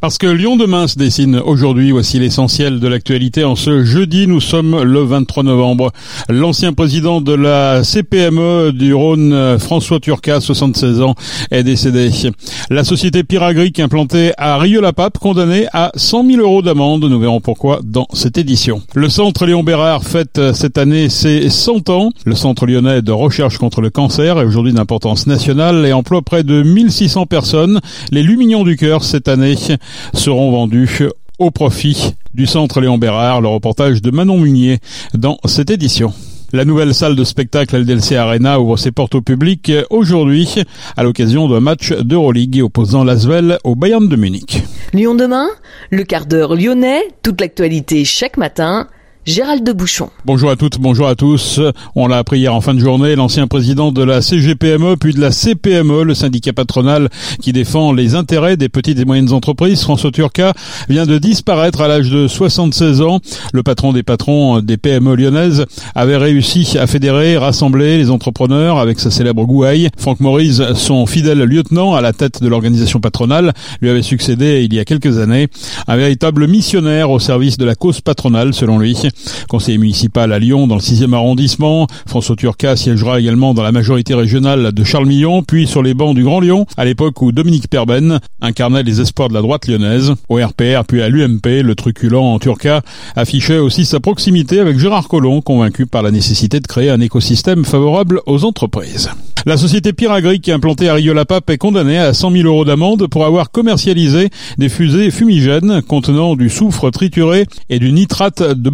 Parce que Lyon demain se dessine aujourd'hui, voici l'essentiel de l'actualité. En ce jeudi, nous sommes le 23 novembre. L'ancien président de la CPME du Rhône, François Turca, 76 ans, est décédé. La société Pyragric implantée à Rieux-la-Pape, condamnée à 100 000 euros d'amende. Nous verrons pourquoi dans cette édition. Le centre Léon Bérard fête cette année ses 100 ans. Le centre lyonnais de recherche contre le cancer est aujourd'hui d'importance nationale et emploie près de 1600 personnes. Les Lumignons du Cœur cette année seront vendus au profit du centre Léon Bérard. Le reportage de Manon Munier dans cette édition. La nouvelle salle de spectacle LDLC Arena ouvre ses portes au public aujourd'hui à l'occasion d'un match d'Euroleague opposant Lasvel au Bayern de Munich. Lyon demain, le quart d'heure lyonnais, toute l'actualité chaque matin Gérald de Bouchon. Bonjour à toutes, bonjour à tous. On l'a appris hier en fin de journée, l'ancien président de la CGPME puis de la CPME, le syndicat patronal qui défend les intérêts des petites et moyennes entreprises, François Turca, vient de disparaître à l'âge de 76 ans. Le patron des patrons des PME lyonnaises avait réussi à fédérer, rassembler les entrepreneurs avec sa célèbre gouaille. Franck Maurice, son fidèle lieutenant à la tête de l'organisation patronale, lui avait succédé il y a quelques années. Un véritable missionnaire au service de la cause patronale, selon lui. Conseiller municipal à Lyon dans le 6e arrondissement, François Turca siégera également dans la majorité régionale de Charles-Millon, puis sur les bancs du Grand Lyon, à l'époque où Dominique Perben incarnait les espoirs de la droite lyonnaise. Au RPR puis à l'UMP, le truculent Turca affichait aussi sa proximité avec Gérard Collomb, convaincu par la nécessité de créer un écosystème favorable aux entreprises. La société Pyragric implantée à Rieux-la-Pape est condamnée à 100 000 euros d'amende pour avoir commercialisé des fusées fumigènes contenant du soufre trituré et du nitrate de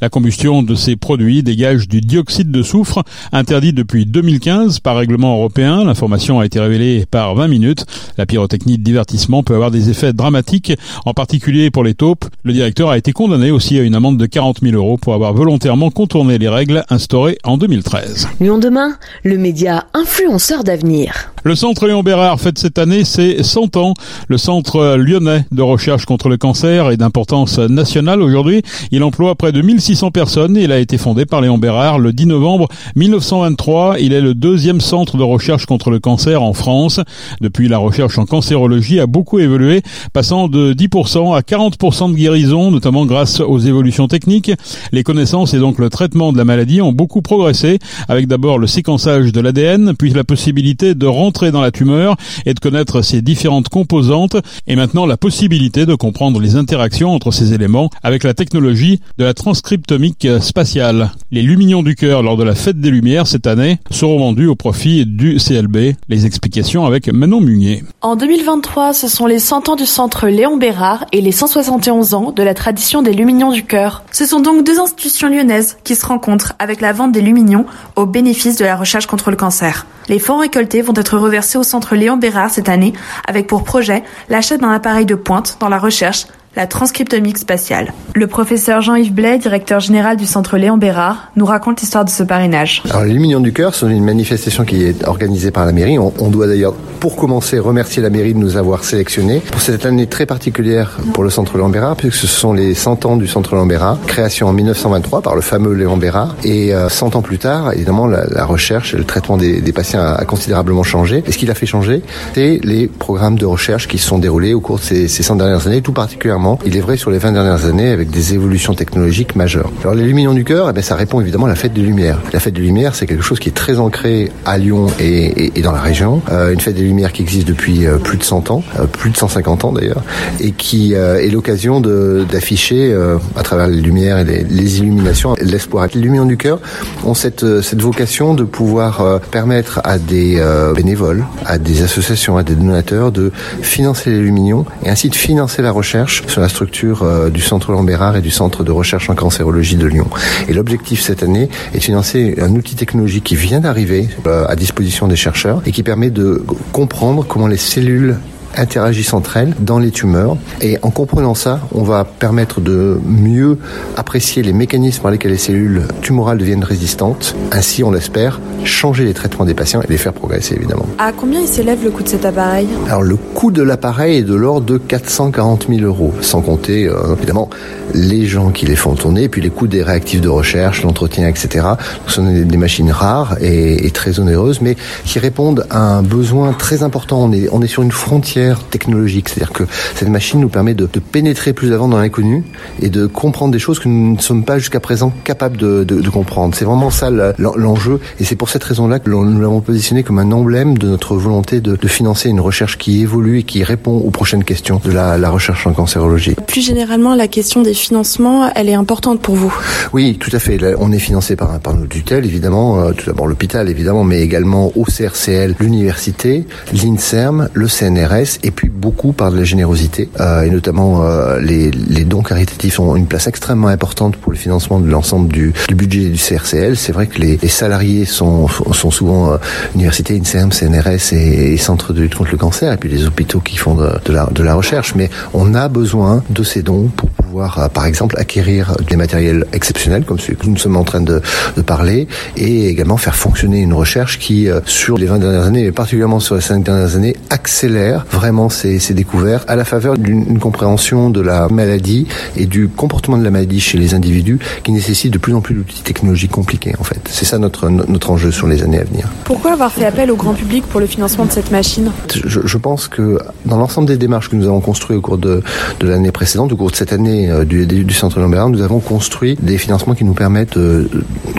La combustion de ces produits dégage du dioxyde de soufre, interdit depuis 2015 par règlement européen. L'information a été révélée par 20 minutes. La pyrotechnie de divertissement peut avoir des effets dramatiques, en particulier pour les taupes. Le directeur a été condamné aussi à une amende de 40 000 euros pour avoir volontairement contourné les règles instaurées en 2013. Lyon demain, le média influenceur d'avenir. Le centre Léon Bérard fête cette année ses 100 ans. Le centre lyonnais de recherche contre le cancer est d'importance nationale aujourd'hui. Il emploie près de 1600 personnes il a été fondé par Léon Bérard le 10 novembre 1923. Il est le deuxième centre de recherche contre le cancer en France. Depuis, la recherche en cancérologie a beaucoup évolué, passant de 10% à 40% de guérison, notamment grâce aux évolutions techniques. Les connaissances et donc le traitement de la maladie ont beaucoup progressé, avec d'abord le séquençage de l'ADN, puis la possibilité de rentrer dans la tumeur et de connaître ses différentes composantes, et maintenant la possibilité de comprendre les interactions entre ces éléments avec la technologie de la transcriptomique spatiale. Les lumignons du cœur lors de la fête des Lumières cette année seront vendus au profit du CLB. Les explications avec Manon Munier. En 2023, ce sont les 100 ans du centre Léon Bérard et les 171 ans de la tradition des lumignons du cœur. Ce sont donc deux institutions lyonnaises qui se rencontrent avec la vente des lumignons au bénéfice de la recherche contre le cancer. Les fonds récoltés vont être reversés au centre Léon Bérard cette année avec pour projet l'achat d'un appareil de pointe dans la recherche la transcriptomique spatiale. Le professeur Jean-Yves Blais, directeur général du centre Léon Bérard, nous raconte l'histoire de ce parrainage. Alors, les Lumignons du Cœur sont une manifestation qui est organisée par la mairie. On, doit d'ailleurs, pour commencer, remercier la mairie de nous avoir sélectionnés pour cette année très particulière pour le centre Léon Bérard, puisque ce sont les 100 ans du centre Léon Bérard, création en 1923 par le fameux Léon Bérard. Et euh, 100 ans plus tard, évidemment, la, recherche et le traitement des, patients a, a, considérablement changé. Et ce qui l'a fait changer, c'est les programmes de recherche qui se sont déroulés au cours de ces, ces 100 dernières années, tout particulièrement il est vrai, sur les 20 dernières années, avec des évolutions technologiques majeures. Alors, les Lumignons du Cœur, eh bien, ça répond évidemment à la fête des Lumières. La fête des Lumières, c'est quelque chose qui est très ancré à Lyon et, dans la région. Euh, une fête des Lumières qui existe depuis euh, plus de 100 ans, euh, plus de 150 ans d'ailleurs, et qui est l'occasion d'afficher, à travers les lumières et les, illuminations, l'espoir. Les Lumignons du Cœur ont cette, cette vocation de pouvoir permettre à des bénévoles, à des associations, à des donateurs de financer les Lumignons et ainsi de financer la recherche sur la structure euh, du Centre Lambérard et du Centre de recherche en cancérologie de Lyon. Et l'objectif cette année est de financer un outil technologique qui vient d'arriver euh, à disposition des chercheurs et qui permet de comprendre comment les cellules interagissent entre elles dans les tumeurs. Et en comprenant ça, on va permettre de mieux apprécier les mécanismes par lesquels les cellules tumorales deviennent résistantes. Ainsi, on l'espère, changer les traitements des patients et les faire progresser évidemment. À combien il s'élève le coût de cet appareil? Alors le coût de l'appareil est de l'ordre de 440 000 euros, sans compter euh, évidemment les gens qui les font tourner, puis les coûts des réactifs de recherche, l'entretien, etc. Ce sont des, machines rares et, et, très onéreuses, mais qui répondent à un besoin très important. On est, on est sur une frontière technologique, c'est-à-dire que cette machine nous permet de, de pénétrer plus avant dans l'inconnu et de comprendre des choses que nous ne sommes pas jusqu'à présent capables de, de, de comprendre. C'est vraiment ça l'enjeu, et c'est pour cette raison-là que nous l'avons positionné comme un emblème de notre volonté de, de, financer une recherche qui évolue et qui répond aux prochaines questions de la, la recherche en cancérologie. Plus généralement, la question des financements, elle est importante pour vous. Oui, tout à fait. on est financé par, par nos tutelles, évidemment, euh, tout d'abord l'hôpital, évidemment, mais également au CRCL, l'université, l'INSERM, le CNRS, et puis beaucoup par de la générosité, euh, et notamment euh, les, les dons caritatifs ont une place extrêmement importante pour le financement de l'ensemble du, du, budget du CRCL. C'est vrai que les, les, salariés sont, sont souvent euh, université, INSERM, CNRS et, et centres de lutte contre le cancer, et puis les hôpitaux qui font de, de, la, de la recherche, mais on a besoin de ces dons pour pouvoir, euh, par exemple, acquérir des matériels exceptionnels comme celui que nous sommes en train de, de parler et également faire fonctionner une recherche qui, euh, sur les 20 dernières années, et particulièrement sur les 5 dernières années, accélère vraiment ces, ces découvertes à la faveur d'une compréhension de la maladie et du comportement de la maladie chez les individus qui nécessite de plus en plus d'outils technologiques compliqués en fait. C'est ça notre, notre enjeu sur les années à venir. Pourquoi avoir fait appel au grand public pour le financement de cette machine? Je, je pense que dans l'ensemble des démarches que nous avons construites au cours de, de l'année précédente, au cours de cette année euh, du, du, Centre Lambert, nous avons construit des financements qui nous permettent, euh,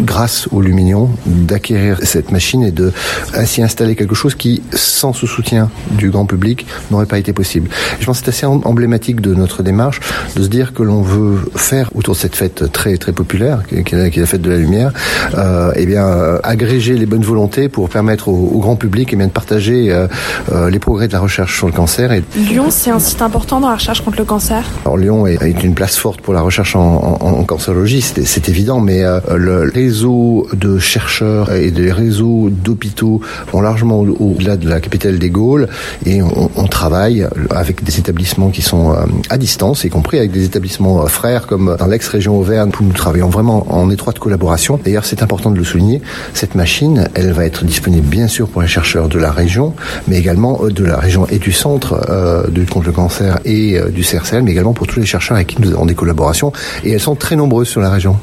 grâce au Luminion, d'acquérir cette machine et de ainsi installer quelque chose qui, sans ce soutien du grand public, n'aurait pas été possible. Et je pense que c'est assez emblématique de notre démarche de se dire que l'on veut faire autour de cette fête très très populaire, qui est la fête de la lumière, euh, et bien euh, agréger les bonnes volontés pour permettre au, au grand public et bien de partager euh, les progrès de la recherche sur le cancer. Et... Lyon, c'est un site important dans la recherche contre le cancer? Alors Lyon est, est une place forte pour la recherche en, cancérologie, c'est évident, mais euh, le réseau de chercheurs et des réseaux d'hôpitaux vont largement au-delà de la capitale des Gaules et on, travaille avec des établissements qui sont euh, à distance, y compris avec des établissements frères comme dans l'ex-région Auvergne où nous travaillons vraiment en étroite collaboration. D'ailleurs, c'est important de le souligner, cette machine, elle va être disponible bien sûr pour les chercheurs de la région, mais également de la région et du centre euh, de lutte contre le cancer et euh, du CRCL, mais également pour tous les chercheurs avec nous avons des collaborations. Et elles sont très nombreuses sur la région.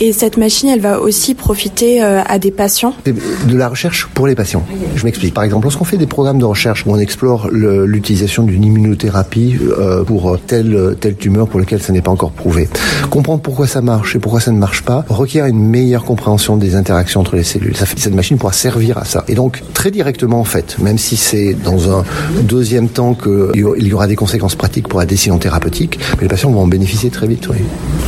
Et cette machine, elle va aussi profiter euh, à des patients? De la recherche pour les patients. Je m'explique. Par exemple, lorsqu'on fait des programmes de recherche où on explore l'utilisation d'une immunothérapie euh, pour telle, telle tumeur pour laquelle ça n'est pas encore prouvé, comprendre pourquoi ça marche et pourquoi ça ne marche pas requiert une meilleure compréhension des interactions entre les cellules. Ça fait, cette machine pourra servir à ça. Et donc, très directement, en fait, même si c'est dans un deuxième temps qu'il y aura des conséquences pratiques pour la décision thérapeutique, mais les patients vont en bénéficier très vite. Oui.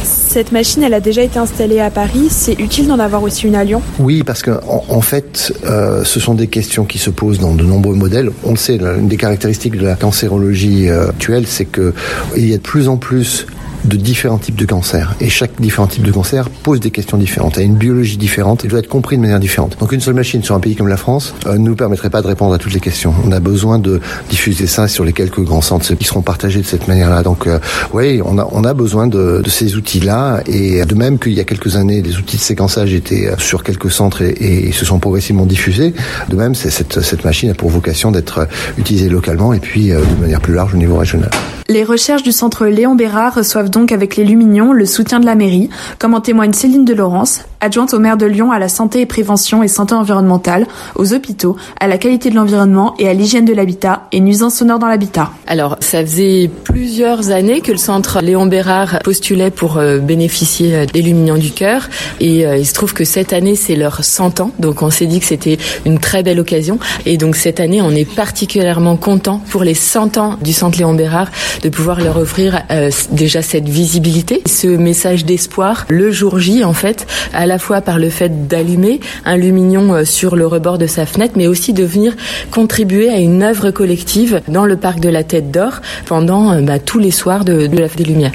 Cette machine, elle a déjà été installée à Paris. C'est utile d'en avoir aussi une à Lyon? Oui, parce que en, en fait, euh, ce sont des questions qui se posent dans de nombreux modèles. On le sait, une des caractéristiques de la cancérologie euh, actuelle, c'est que il y a de plus en plus de différents types de cancers. Et chaque différent type de cancer pose des questions différentes, a une biologie différente et doit être compris de manière différente. Donc une seule machine sur un pays comme la France euh, ne nous permettrait pas de répondre à toutes les questions. On a besoin de diffuser ça sur les quelques grands centres qui seront partagés de cette manière-là. Donc euh, oui, on a, on a besoin de, de ces outils-là et de même qu'il y a quelques années, les outils de séquençage étaient sur quelques centres et, et se sont progressivement diffusés. De même, cette, cette machine a pour vocation d'être utilisée localement et puis euh, de manière plus large au niveau régional. Les recherches du centre Léon Bérard reçoivent donc avec les Lumignons le soutien de la mairie, comme en témoigne Céline de Laurence, adjointe au maire de Lyon à la santé et prévention et santé environnementale, aux hôpitaux, à la qualité de l'environnement et à l'hygiène de l'habitat et nuisances sonores dans l'habitat. Alors, ça faisait plusieurs années que le centre Léon Bérard postulait pour euh, bénéficier des Lumignons du cœur. Et euh, il se trouve que cette année c'est leur 100 ans, donc on s'est dit que c'était une très belle occasion. Et donc cette année on est particulièrement content pour les 100 ans du centre Léon Bérard de pouvoir leur offrir euh, déjà cette visibilité, ce message d'espoir le jour J en fait, à la fois par le fait d'allumer un lumignon euh, sur le rebord de sa fenêtre, mais aussi de venir contribuer à une œuvre collective dans le parc de la Tête d'Or pendant euh, bah, tous les soirs de, de la des Lumières.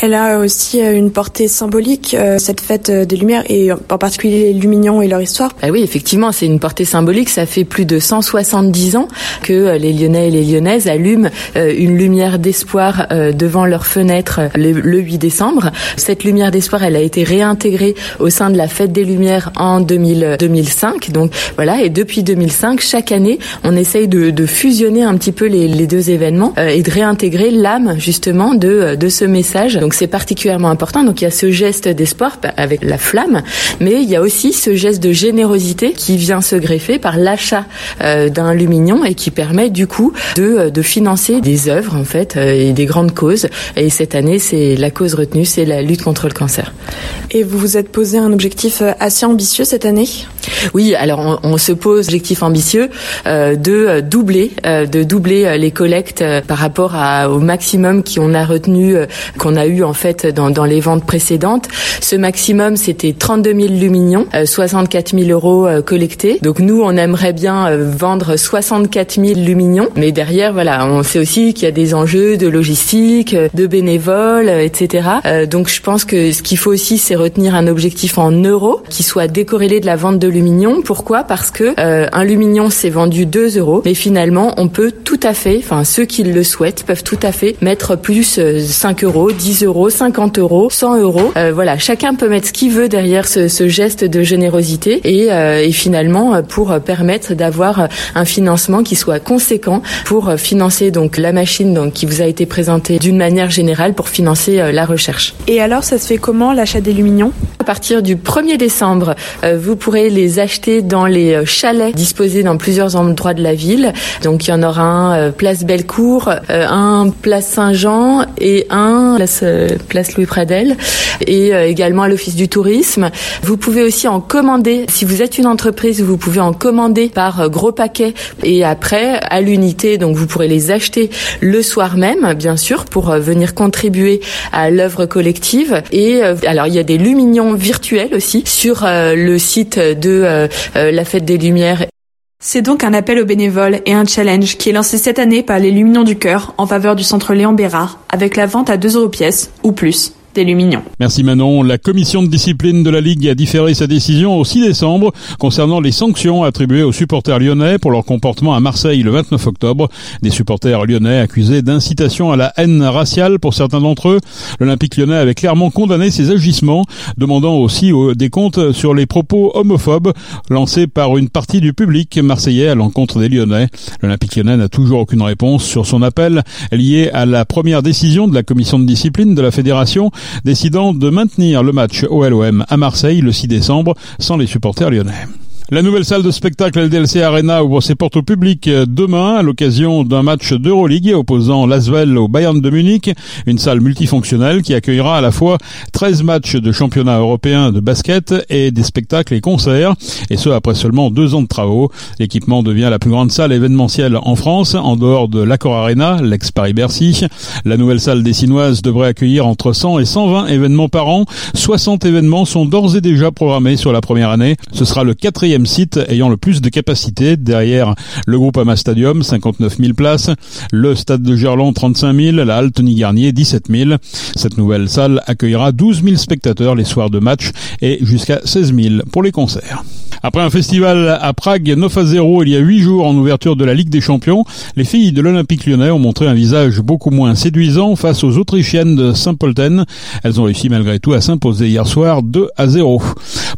Elle a aussi une portée symbolique, cette fête des Lumières, et en particulier les Lumignons et leur histoire. Ah oui, effectivement, c'est une portée symbolique. Ça fait plus de 170 ans que les Lyonnais et les Lyonnaises allument une lumière d'espoir devant leurs fenêtres le 8 décembre. Cette lumière d'espoir, elle a été réintégrée au sein de la fête des Lumières en 2000, 2005. Donc voilà, et depuis 2005, chaque année, on essaye de, de fusionner un petit peu les, les deux événements et de réintégrer l'âme justement de, de ce message donc c'est particulièrement important. Donc il y a ce geste d'espoir avec la flamme, mais il y a aussi ce geste de générosité qui vient se greffer par l'achat euh, d'un lumignon et qui permet du coup de, euh, de financer des œuvres en fait euh, et des grandes causes. Et cette année, c'est la cause retenue, c'est la lutte contre le cancer. Et vous vous êtes posé un objectif assez ambitieux cette année? Oui, alors on, on se pose objectif ambitieux euh, de doubler, euh, de doubler les collectes par rapport à, au maximum qu'on a retenu, qu'on a eu en fait dans, dans les ventes précédentes. Ce maximum, c'était 32 000 lumignons, 64 000 euros euh, collectés. Donc nous, on aimerait bien euh, vendre 64 000 lumignons, mais derrière, voilà, on sait aussi qu'il y a des enjeux de logistique, euh, de bénévoles, etc. donc je pense que ce qu'il faut aussi, c'est retenir un objectif en euros qui soit décorrélé de la vente de lumignons. Pourquoi? Parce que un lumignon, c'est vendu 2 euros, mais finalement, on peut tout à fait, enfin ceux qui le souhaitent peuvent tout à fait mettre plus 5 euros, 10 euros, 50 euros, 100 euros. Euh, voilà, chacun peut mettre ce qu'il veut derrière ce, ce, geste de générosité et, euh, et finalement euh, pour permettre d'avoir un financement qui soit conséquent pour financer donc la machine donc qui vous a été présentée d'une manière générale pour financer la recherche. Et alors, ça se fait comment l'achat des lumignons À partir du 1er décembre, vous pourrez les acheter dans les chalets disposés dans plusieurs endroits de la ville. Donc il y en aura un place Bellecour, un place Saint-Jean et un place place Louis Pradel, et euh, également à l'Office du tourisme. Vous pouvez aussi en commander, si vous êtes une entreprise, vous pouvez en commander par euh, gros paquet et après à l'unité, donc vous pourrez les acheter le soir même, bien sûr, pour euh, venir contribuer à l'œuvre collective. Et alors il y a des lumignons virtuels aussi sur le site de la Fête des Lumières c'est donc un appel aux bénévoles et un challenge qui est lancé cette année par les Lumignons du Cœur en faveur du centre Léon Bérard avec la vente à 2 euros pièce ou plus Merci Manon. La commission de discipline de la Ligue a différé sa décision au 6 décembre concernant les sanctions attribuées aux supporters lyonnais pour leur comportement à Marseille le 29 octobre. Des supporters lyonnais accusés d'incitation à la haine raciale pour certains d'entre eux. L'Olympique lyonnais avait clairement condamné ces agissements, demandant aussi des comptes sur les propos homophobes lancés par une partie du public marseillais à l'encontre des lyonnais. L'Olympique lyonnais n'a toujours aucune réponse sur son appel lié à la première décision de la commission de discipline de la fédération décidant de maintenir le match OLOM à Marseille le 6 décembre sans les supporters lyonnais. La nouvelle salle de spectacle LDLC Arena ouvre ses portes au public demain à l'occasion d'un match d'Euroleague opposant l'Asvel au Bayern de Munich, une salle multifonctionnelle qui accueillera à la fois 13 matchs de championnat européen de basket et des spectacles et concerts, et ce après seulement deux ans de travaux. L'équipement devient la plus grande salle événementielle en France, en dehors de l'Accor Arena, l'ex-Paris-Bercy. La nouvelle salle dessinoise devrait accueillir entre 100 et 120 événements par an. 60 événements sont d'ores et déjà programmés sur la première année. Ce sera le quatrième site ayant le plus de capacité derrière le groupe Ama Stadium, 59 000 places, le stade de Gerland, 35 000, la halle Garnier, 17 000. Cette nouvelle salle accueillera 12 000 spectateurs les soirs de match et jusqu'à 16 000 pour les concerts. Après un festival à Prague 9 à 0 il y a 8 jours en ouverture de la Ligue des Champions, les filles de l'Olympique lyonnais ont montré un visage beaucoup moins séduisant face aux Autrichiennes de Saint-Polten. Elles ont réussi malgré tout à s'imposer hier soir 2 à 0.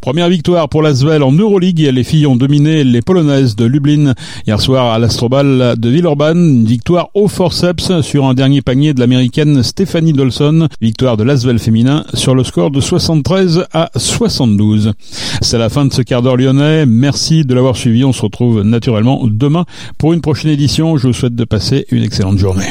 Première victoire pour l'Asvel en Euroleague. Les filles ont dominé les Polonaises de Lublin hier soir à l'Astrobal de Villeurbanne. Une victoire au forceps sur un dernier panier de l'américaine Stephanie Dolson. Victoire de l'Asvel féminin sur le score de 73 à 72. C'est la fin de ce quart d'heure lyonnais. Merci de l'avoir suivi. On se retrouve naturellement demain pour une prochaine édition. Je vous souhaite de passer une excellente journée.